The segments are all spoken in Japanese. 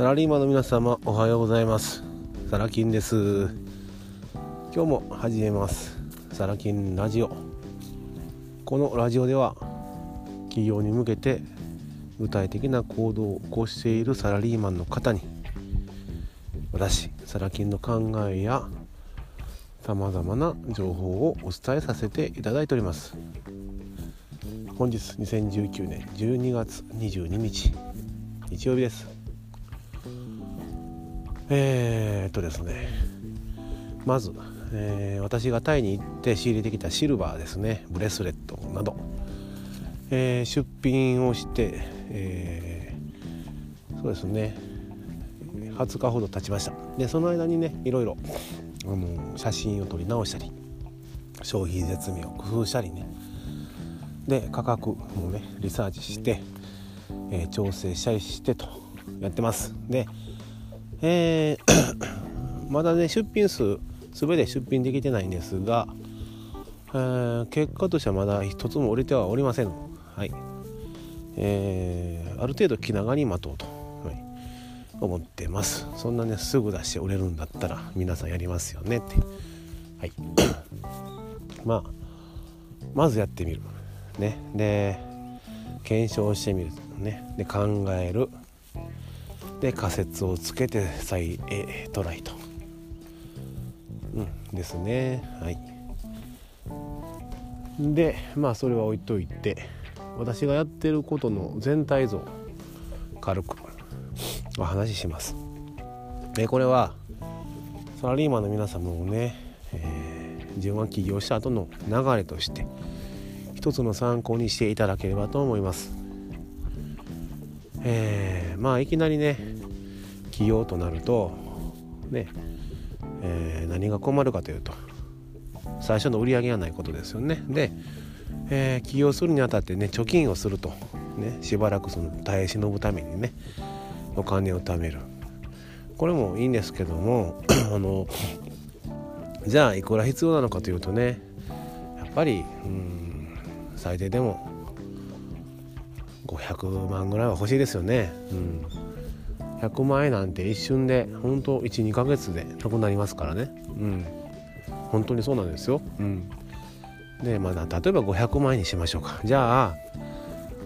サラリーマンの皆様おはようございます。サラキンです。今日も始めます。サラキンラジオ。このラジオでは企業に向けて具体的な行動を起こしているサラリーマンの方に私サラキンの考えやさまざまな情報をお伝えさせていただいております。本日2019年12月22日日曜日です。えー、っとですねまず、えー、私がタイに行って仕入れてきたシルバーですねブレスレットなど、えー、出品をして、えー、そうですね20日ほど経ちました。でその間にねいろいろあの写真を撮り直したり消費絶妙工夫したりね。で価格もねリサーチして、えー、調整したりしてとやってます。でえー、まだね出品数全て出品できてないんですが、えー、結果としてはまだ一つも折れてはおりません。はい。えー、ある程度気長に待とうと、はい、思ってます。そんなねすぐ出して売れるんだったら皆さんやりますよねって。はい。まあまずやってみる。ね。で検証してみる。ね。で考える。で仮説をつけて再えトライと、うん、ですね。はい。でまあそれは置いといて私がやってることの全体像軽くお話しします。でこれはサラリーマンの皆様もね、えー、自分は起業した後の流れとして一つの参考にしていただければと思います。えー、まあいきなりね起業となるとね、えー、何が困るかというと最初の売り上げがないことですよね。で、えー、起業するにあたってね貯金をするとねしばらくその耐え忍ぶためにねお金を貯める。これもいいんですけども あのじゃあいくら必要なのかというとねやっぱりうん最低でも500万ぐらいは欲しいですよね。うん、100万円なんて一瞬で本当12ヶ月でなくなりますからね。うん、本当にそうなんですよ。うん、でまあ例えば500万円にしましょうか。じゃあ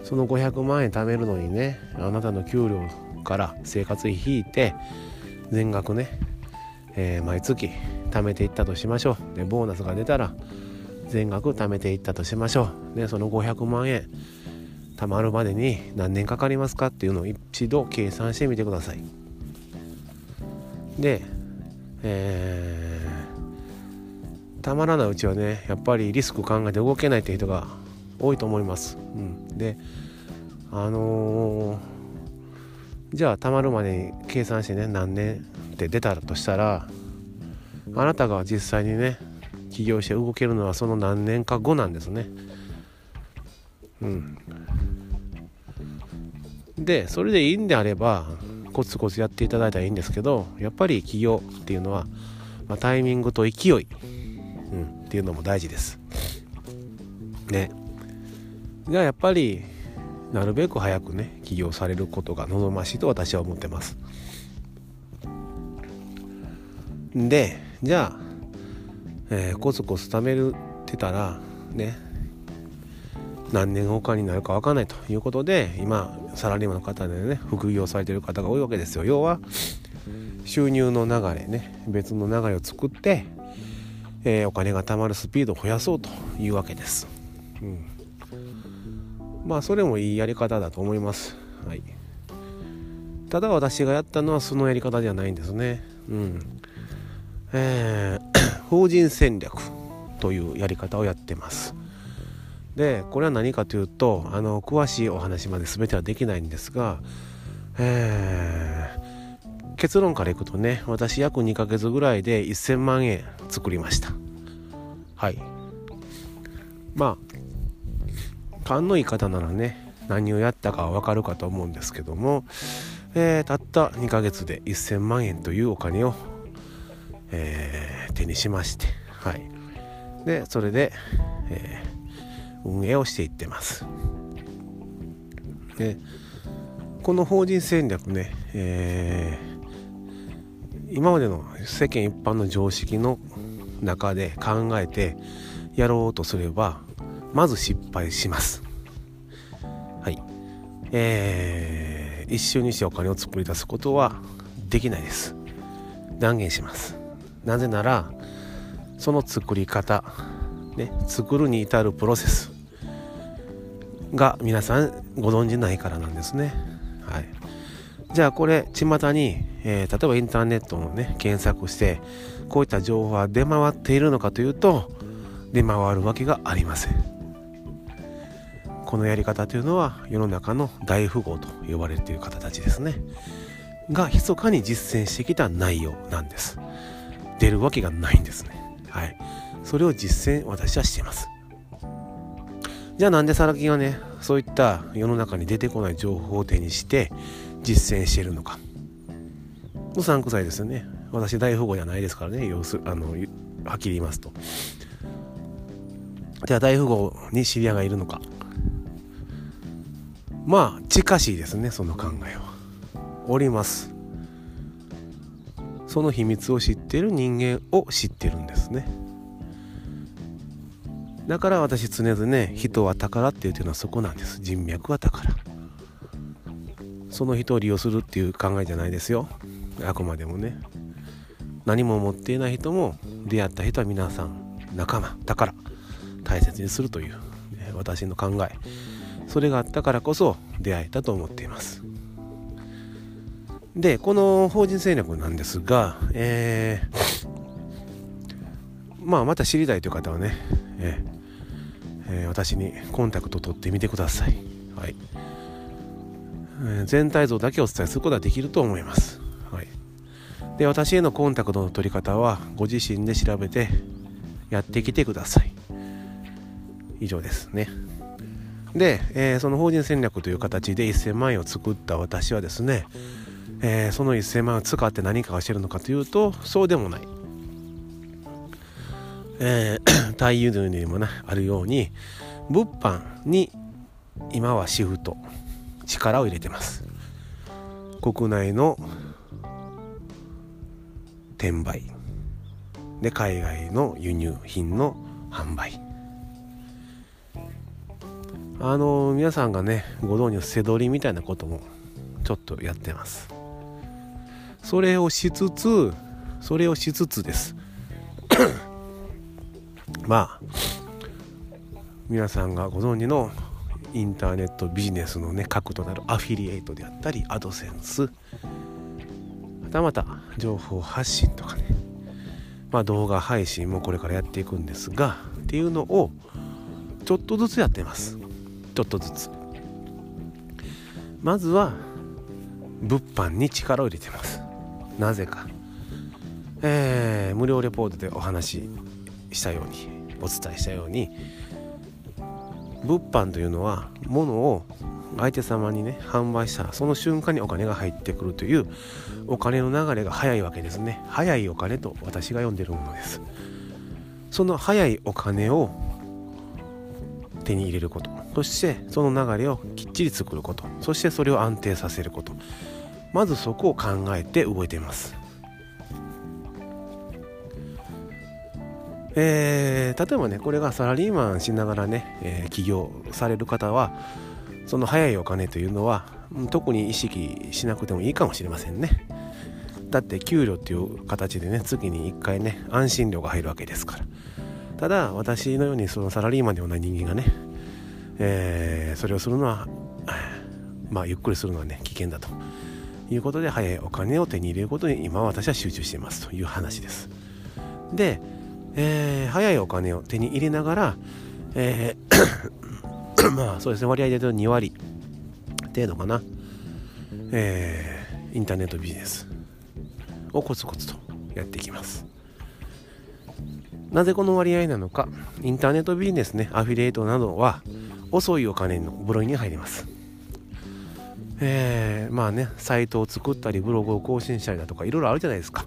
その500万円貯めるのにねあなたの給料から生活費引いて全額ね、えー、毎月貯めていったとしましょう。でボーナスが出たら全額貯めていったとしましょう。でその500万円貯まるまでに何年かかりますかっていうのを一度計算してみてください。でえー、たまらないうちはねやっぱりリスク考えて動けないっていう人が多いと思います、うん、であのー、じゃあたまるまでに計算してね何年って出たとしたらあなたが実際にね起業して動けるのはその何年か後なんですね。うん。でそれでいいんであればコツコツやっていただいたらいいんですけどやっぱり起業っていうのは、まあ、タイミングと勢い、うん、っていうのも大事です。ね。じゃあやっぱりなるべく早くね起業されることが望ましいと私は思ってます。でじゃあ、えー、コツコツ貯めるってたらね何年後かになるか分かんないということで今サラリーマンの方でね副業されてる方が多いわけですよ。要は収入の流れね別の流れを作って、えー、お金が貯まるスピードを増やそうというわけです、うん、まあそれもいいやり方だと思います。はい。ただ私がやったのはそのやり方ではないんですね。うん。えー、法人戦略というやり方をやってます。でこれは何かというとあの詳しいお話まで全てはできないんですが、えー、結論からいくとね私約2ヶ月ぐらいで1000万円作りました。はい。まあ勘のいい方ならね何をやったかは分かるかと思うんですけども、えー、たった2ヶ月で1000万円というお金を、えー、手にしましてはい。でそれで、えー運営をしていってます。でこの法人戦略ね、えー、今までの世間一般の常識の中で考えてやろうとすればまず失敗します。はい。えー、一瞬にしてお金を作り出すことはできないです。断言します。なぜならその作り方ね作るに至るプロセスが皆さんご存じないからなんですね。はい。じゃあこれ巷に、えー、例えばインターネットのね検索してこういった情報は出回っているのかというと出回るわけがありません。このやり方というのは世の中の大富豪と呼ばれている方たちですね。が密かに実践してきた内容なんです。出るわけがないんですね。はい。それを実践私はしています。じゃあなんでサラ金はねそういった世の中に出てこない情報を手にして実践しているのか。うさんくさいですよね。私大富豪じゃないですからね。要すあのはっきり言いますと。じゃあ大富豪に知り合いがいるのか。まあ近しいですねその考えは。おります。その秘密を知っている人間を知ってるんですね。だから私常々人は宝って言うていうのはそこなんです。人脈は宝。その人を利用するっていう考えじゃないですよ。あくまでもね。何も持っていない人も出会った人は皆さん仲間宝。大切にするという、ね、私の考え。それがあったからこそ出会えたと思っています。でこの法人戦略なんですが、えー、まあまた知りたいという方はね、えーえー、私にコンタクト取ってみてください、はい。えー、全体像だけお伝えすることはできると思います、はい、で私へのコンタクトの取り方はご自身で調べてやってきてください。以上ですね。で、えー、その法人戦略という形で1000万円を作った私はですね、えー、その1000万円を使って何かをしてるのかというとそうでもない、えー、対輸入にも、ね、あるように物販に今はシフト力を入れてます。国内の転売。で海外の輸入品の販売。あの皆さんがねご存知の背取りみたいなこともちょっとやってます。それをしつつそれをしつつです。まあ皆さんがご存知のインターネットビジネスのね核となるアフィリエイトであったりアドセンスまたまた情報発信とかね。まあ動画配信もこれからやっていくんですがっていうのをちょっとずつやってます。ちょっとずつ。まずは物販に力を入れてます。なぜか。えー、無料レポートでお話ししたように。お伝えしたように物販というのは物を相手様にね販売したその瞬間にお金が入ってくるというお金の流れが早いわけですね。早いお金と私が呼んでるものです。その早いお金を手に入れること。そしてその流れをきっちり作ること。そしてそれを安定させること。まずそこを考えて動いています。えー、例えばねこれがサラリーマンしながらね、えー、起業される方はその早いお金というのは特に意識しなくてもいいかもしれませんね。だって給料っていう形でね月に1回ね安心料が入るわけですから。ただ私のようにそのサラリーマンではない人間がねえー、それをするのはまあゆっくりするのはね危険だということで早いお金を手に入れることに今私は集中していますという話です。で、えー、早いお金を手に入れながら、えー まあそうですね割合で言うと2割程度かな、えー、インターネットビジネスをコツコツとやっていきます。なぜこの割合なのか。インターネットビジネスねアフィリエイトなどは遅いお金の部類に入ります。えー、まあねサイトを作ったりブログを更新したりだとかいろいろあるじゃないですか。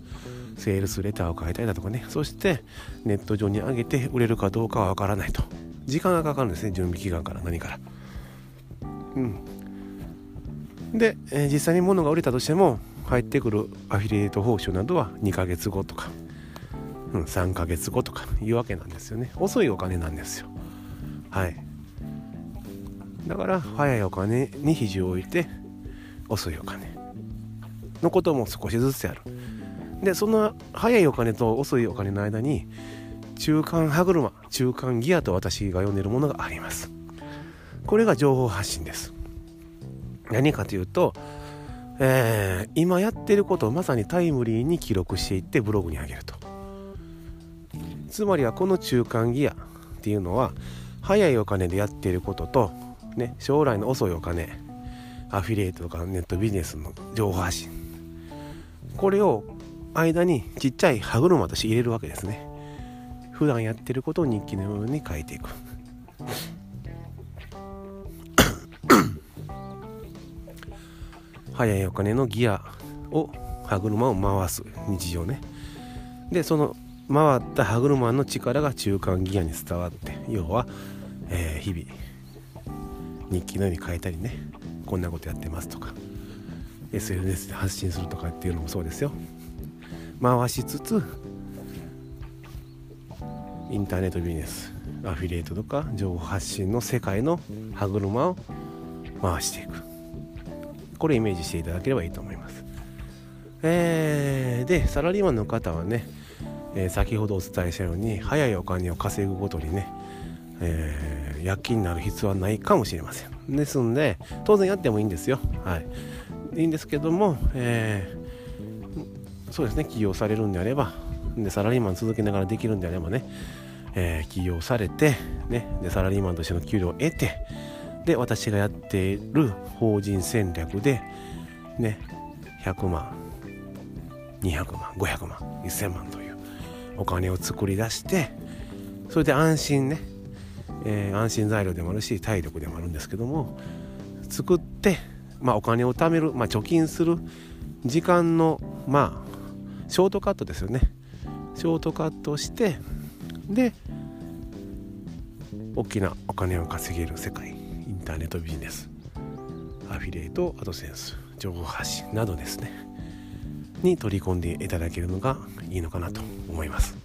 セールスレターを書いたりだとかね。そしてネット上に上げて売れるかどうかはわからないと。時間がかかるんですね。準備期間から何から。うん。で、えー、実際に物が売れたとしても入ってくるアフィリエイト報酬などは2ヶ月後とか、うん、3ヶ月後とかいうわけなんですよね。遅いお金なんですよ。はい。だから早いお金に肘を置いて遅いお金のことも少しずつやる。でその早いお金と遅いお金の間に中間歯車中間ギアと私が呼んでいるものがあります。これが情報発信です。何かというと、えー、今やってることをまさにタイムリーに記録していってブログに上げると。つまりはこの中間ギアっていうのは早いお金でやっていることと、ね、将来の遅いお金アフィリエイトとかネットビジネスの情報発信。これを間にちっちゃい歯車として入れるわけですね。普段やってることを日記のように書いていく。早いお金のギアを歯車を回す。日常ね。でその回った歯車の力が中間ギアに伝わって要は、えー、日々日記のように書いたりね。こんなことやってますとか。SNS で発信するとかっていうのもそうですよ。回しつつインターネットビジネスアフィリエイトとか情報発信の世界の歯車を回していく。これイメージしていただければいいと思います。えー、でサラリーマンの方はね、えー、先ほどお伝えしたように早いお金を稼ぐごとにね、えー、躍起になる必要はないかもしれません。ですんで当然やってもいいんですよ。はい。いいんですけども、えー、そうですね。起業されるんであればでサラリーマン続けながらできるんであればね、えー、起業されて、ね、でサラリーマンとしての給料を得てで私がやっている法人戦略でね100万200万500万1000万というお金を作り出してそれで安心ね、えー、安心材料でもあるし体力でもあるんですけども作って、まあ、お金を貯める、まあ、貯金する時間のまあショートカットですよね。ショートカットしてで大きなお金を稼げる世界インターネットビジネス。アフィリエイトアドセンス情報発信などですね。に取り込んでいただけるのがいいのかなと思います。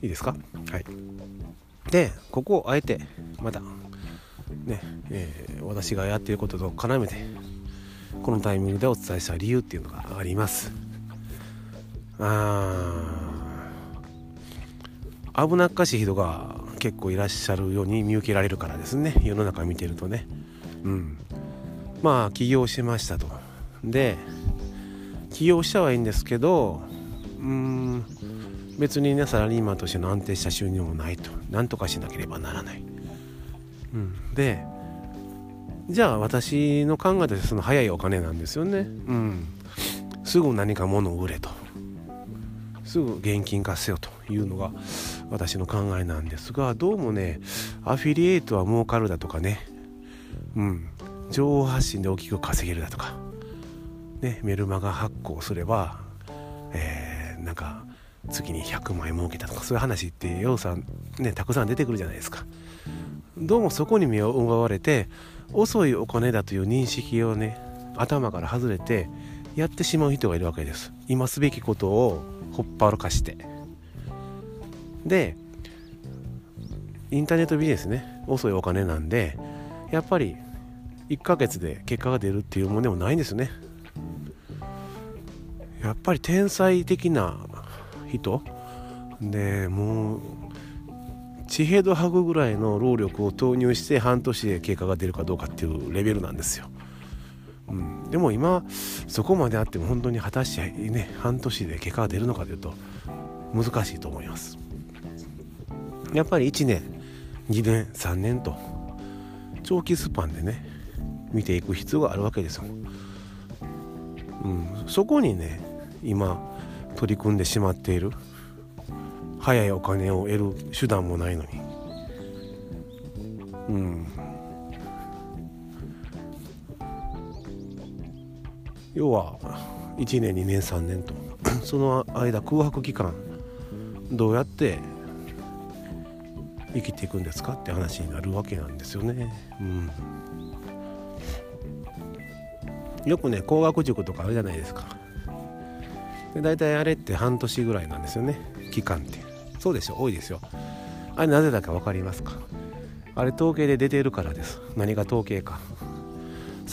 いいですか？はい。でここをあえてまたね、えー、私がやっていることと絡めてこのタイミングでお伝えした理由っていうのがあります。あ危なっかしい人が結構いらっしゃるように見受けられるからですね。世の中見てるとね。うん。まあ起業しましたと。で起業したはいいんですけどうん。別にねサラリーマンとしての安定した収入もないと。何とかしなければならない、うん、でじゃあ私の考えとしてその早いお金なんですよね。うん。すぐ何か物を売れと。すぐ現金化せよというのが私の考えなんですがどうもねアフィリエイトは儲かるだとかね。うん。情報発信で大きく稼げるだとか。ねメルマガ発行すればえー、なんか月に100万円儲けたとかそういう話ってようさんねたくさん出てくるじゃないですか。どうもそこに目を奪われて遅いお金だという認識をね頭から外れてやってしまう人がいるわけです。今すべきことをほっぱらかして。でインターネットビジネスね遅いお金なんでやっぱり1ヶ月で結果が出るっていうものでもないんですね。やっぱり天才的な人。でもう地平度剥ぐぐらいの労力を投入して半年で結果が出るかどうかっていうレベルなんですよ、でも今そこまであっても本当に果たしてね半年で結果が出るのかというと難しいと思います。やっぱり1年2年3年と長期スパンでね見ていく必要があるわけですよ、うん、そこにね今取り組んでしまっている早いお金を得る手段もないのに。うん要は1年2年3年と。その間空白期間どうやって生きていくんですかって話になるわけなんですよね。うん、よくね工学塾とかあるじゃないですか。で大体あれって半年ぐらいなんですよね。期間って。そうでしょ多いですよ。あれなぜだか分かりますか？あれ統計で出てるからです。何が統計か。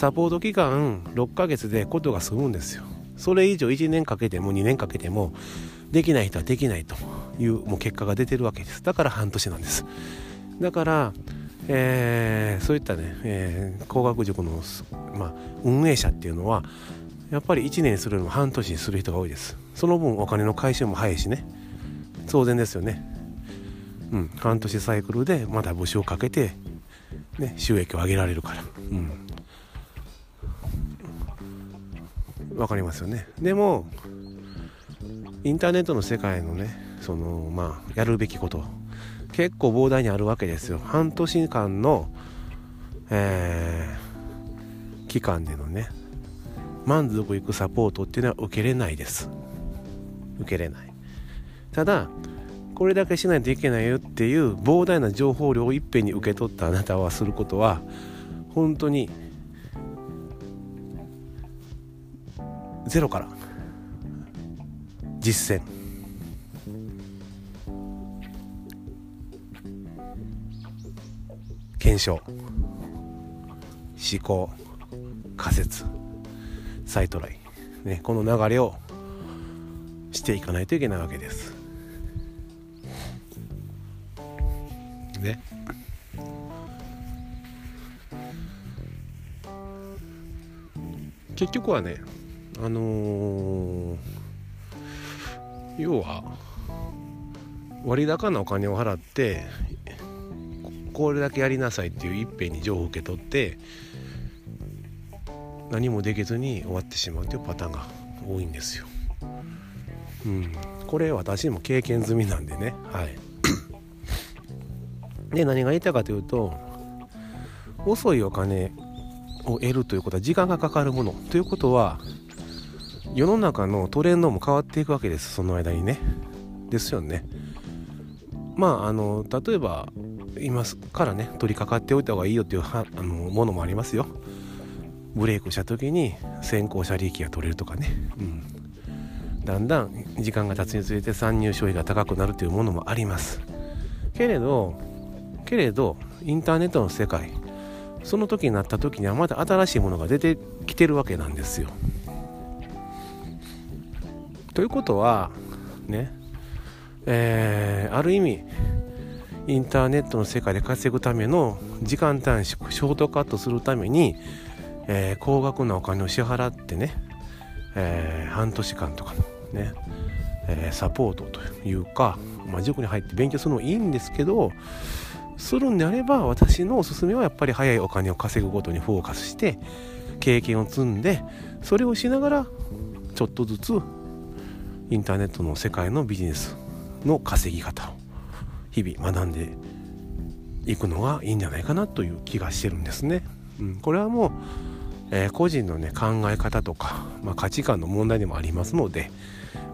サポート期間6ヶ月でことが済むんですよ。それ以上1年かけても2年かけてもできない人はできないというもう結果が出てるわけです。だから半年なんです。だから、えー、そういったね、えー、工学塾の、まあ、運営者っていうのはやっぱり1年にするのも半年にする人が多いです。その分お金の回収も早いしね。当然ですよね。うん。半年サイクルでまだ募集をかけて、ね、収益を上げられるから。うん。分かりますよね。でもインターネットの世界のねそのまあやるべきこと結構膨大にあるわけですよ。半年間の、えー、期間でのね満足いくサポートっていうのは受けれないです。受けれない。ただこれだけしないといけないよっていう膨大な情報量をいっぺんに受け取ったあなたはすることは本当にゼロから。実践。検証。思考。仮説。再トライ、ね、この流れをしていかないといけないわけです。ね。結局はねあのー、要は割高なお金を払ってこれだけやりなさいっていういっぺんに情報を受け取って何もできずに終わってしまうというパターンが多いんですよ。うん、これ私も経験済みなんでね。はい。で何が言いたいかというと遅いお金を得るということは時間がかかるものということは世の中のトレンドも変わっていくわけですその間にね。ですよね。まああの例えば今からね取り掛かっておいた方がいいよっていうはあのものもありますよ。ブレイクした時に先行者利益が取れるとかね、うん、だんだん時間が経つにつれて参入消費が高くなるというものもあります。けれどけれどインターネットの世界その時になった時にはまだ新しいものが出てきてるわけなんですよ。ということはねえー、ある意味インターネットの世界で稼ぐための時間短縮ショートカットするために、えー、高額なお金を支払ってね、えー、半年間とかのね、えサポートというか、まあ、塾に入って勉強するのもいいんですけどするんであれば私のおすすめはやっぱり早いお金を稼ぐことにフォーカスして経験を積んでそれをしながらちょっとずつインターネットの世界のビジネスの稼ぎ方を日々学んでいくのがいいんじゃないかなという気がしてるんですね。うん、これはもう、えー、個人のね考え方とか、まあ、価値観の問題でもありますので、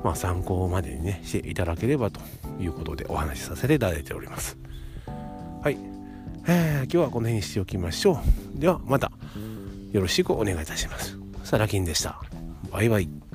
まあ、参考までにねしていただければということでお話しさせていただいております。はい、えー、今日はこの辺にしておきましょう。ではまたよろしくお願いいたします。サラキンでした。バイバイ。